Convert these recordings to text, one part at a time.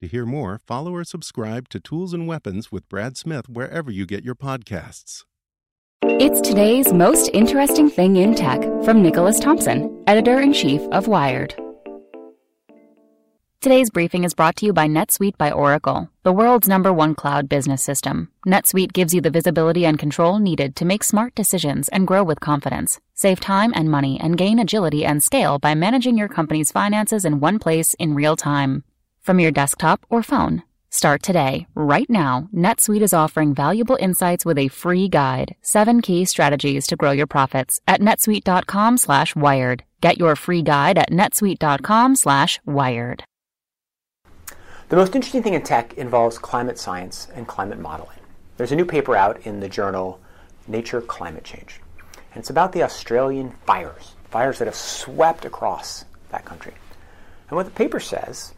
To hear more, follow or subscribe to Tools and Weapons with Brad Smith wherever you get your podcasts. It's today's most interesting thing in tech from Nicholas Thompson, editor in chief of Wired. Today's briefing is brought to you by NetSuite by Oracle, the world's number one cloud business system. NetSuite gives you the visibility and control needed to make smart decisions and grow with confidence. Save time and money and gain agility and scale by managing your company's finances in one place in real time. From your desktop or phone, Start today. Right now, NetSuite is offering valuable insights with a free guide, seven key strategies to grow your profits at netsuite.com slash wired. Get your free guide at netsuite.com slash wired. The most interesting thing in tech involves climate science and climate modeling. There's a new paper out in the journal Nature Climate Change. And it's about the Australian fires, fires that have swept across that country. And what the paper says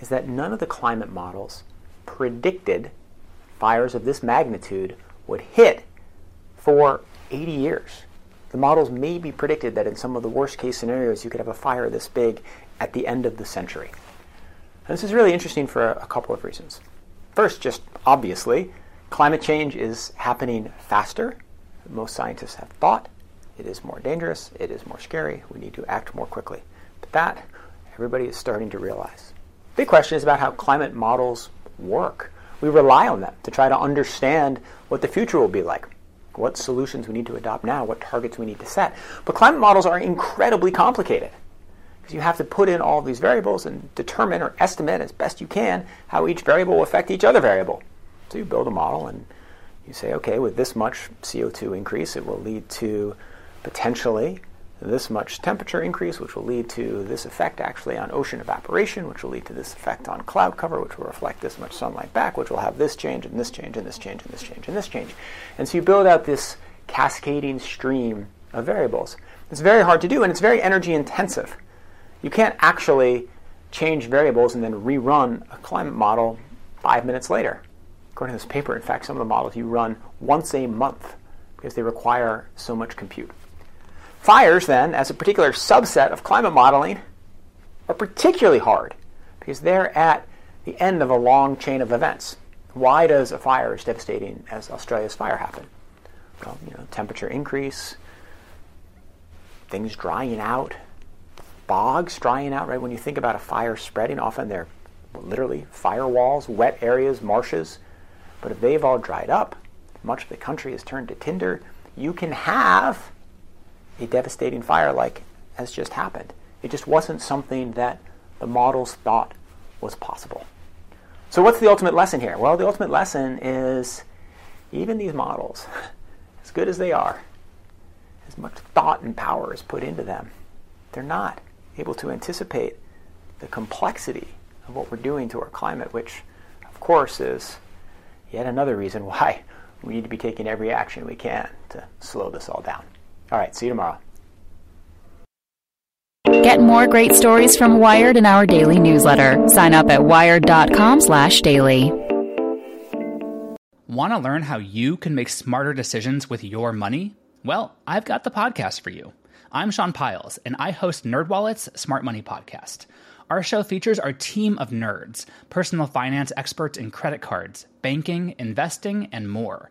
is that none of the climate models predicted fires of this magnitude would hit for 80 years. The models maybe predicted that in some of the worst case scenarios, you could have a fire this big at the end of the century. And this is really interesting for a, couple of reasons. First, just obviously, climate change is happening faster than most scientists have thought. It is more dangerous, it is more scary, we need to act more quickly. But that, everybody is starting to realize. Big question is about how climate models work. We rely on them to try to understand what the future will be like, what solutions we need to adopt now, what targets we need to set. But climate models are incredibly complicated because you have to put in all these variables and determine or estimate as best you can how each variable will affect each other variable. So you build a model and you say, okay, with this much CO2 increase, it will lead to potentially this much temperature increase, which will lead to this effect actually on ocean evaporation, which will lead to this effect on cloud cover, which will reflect this much sunlight back, which will have this change and this change and this change and this change and this change. And so you build out this cascading stream of variables. It's very hard to do and it's very energy intensive. You can't actually change variables and then rerun a climate model five minutes later. According to this paper, in fact, some of the models you run once a month because they require so much compute. Fires, then, as a particular subset of climate modeling, are particularly hard because they're at the end of a long chain of events. Why does a fire as devastating as Australia's fire happen? Well, you know, temperature increase, things drying out, bogs drying out, right? When you think about a fire spreading, often they're literally firewalls, wet areas, marshes. But if they've all dried up, much of the country has turned to tinder, you can have a devastating fire like has just happened. It just wasn't something that the models thought was possible. So, what's the ultimate lesson here? Well, the ultimate lesson is even these models, as good as they are, as much thought and power is put into them, they're not able to anticipate the complexity of what we're doing to our climate, which, of course, is yet another reason why we need to be taking every action we can to slow this all down. All right, see you tomorrow. Get more great stories from Wired in our daily newsletter. Sign up at wired.com/daily. Want to learn how you can make smarter decisions with your money? Well, I've got the podcast for you. I'm Sean Pyles, and I host NerdWallet's Smart Money Podcast. Our show features our team of nerds, personal finance experts in credit cards, banking, investing, and more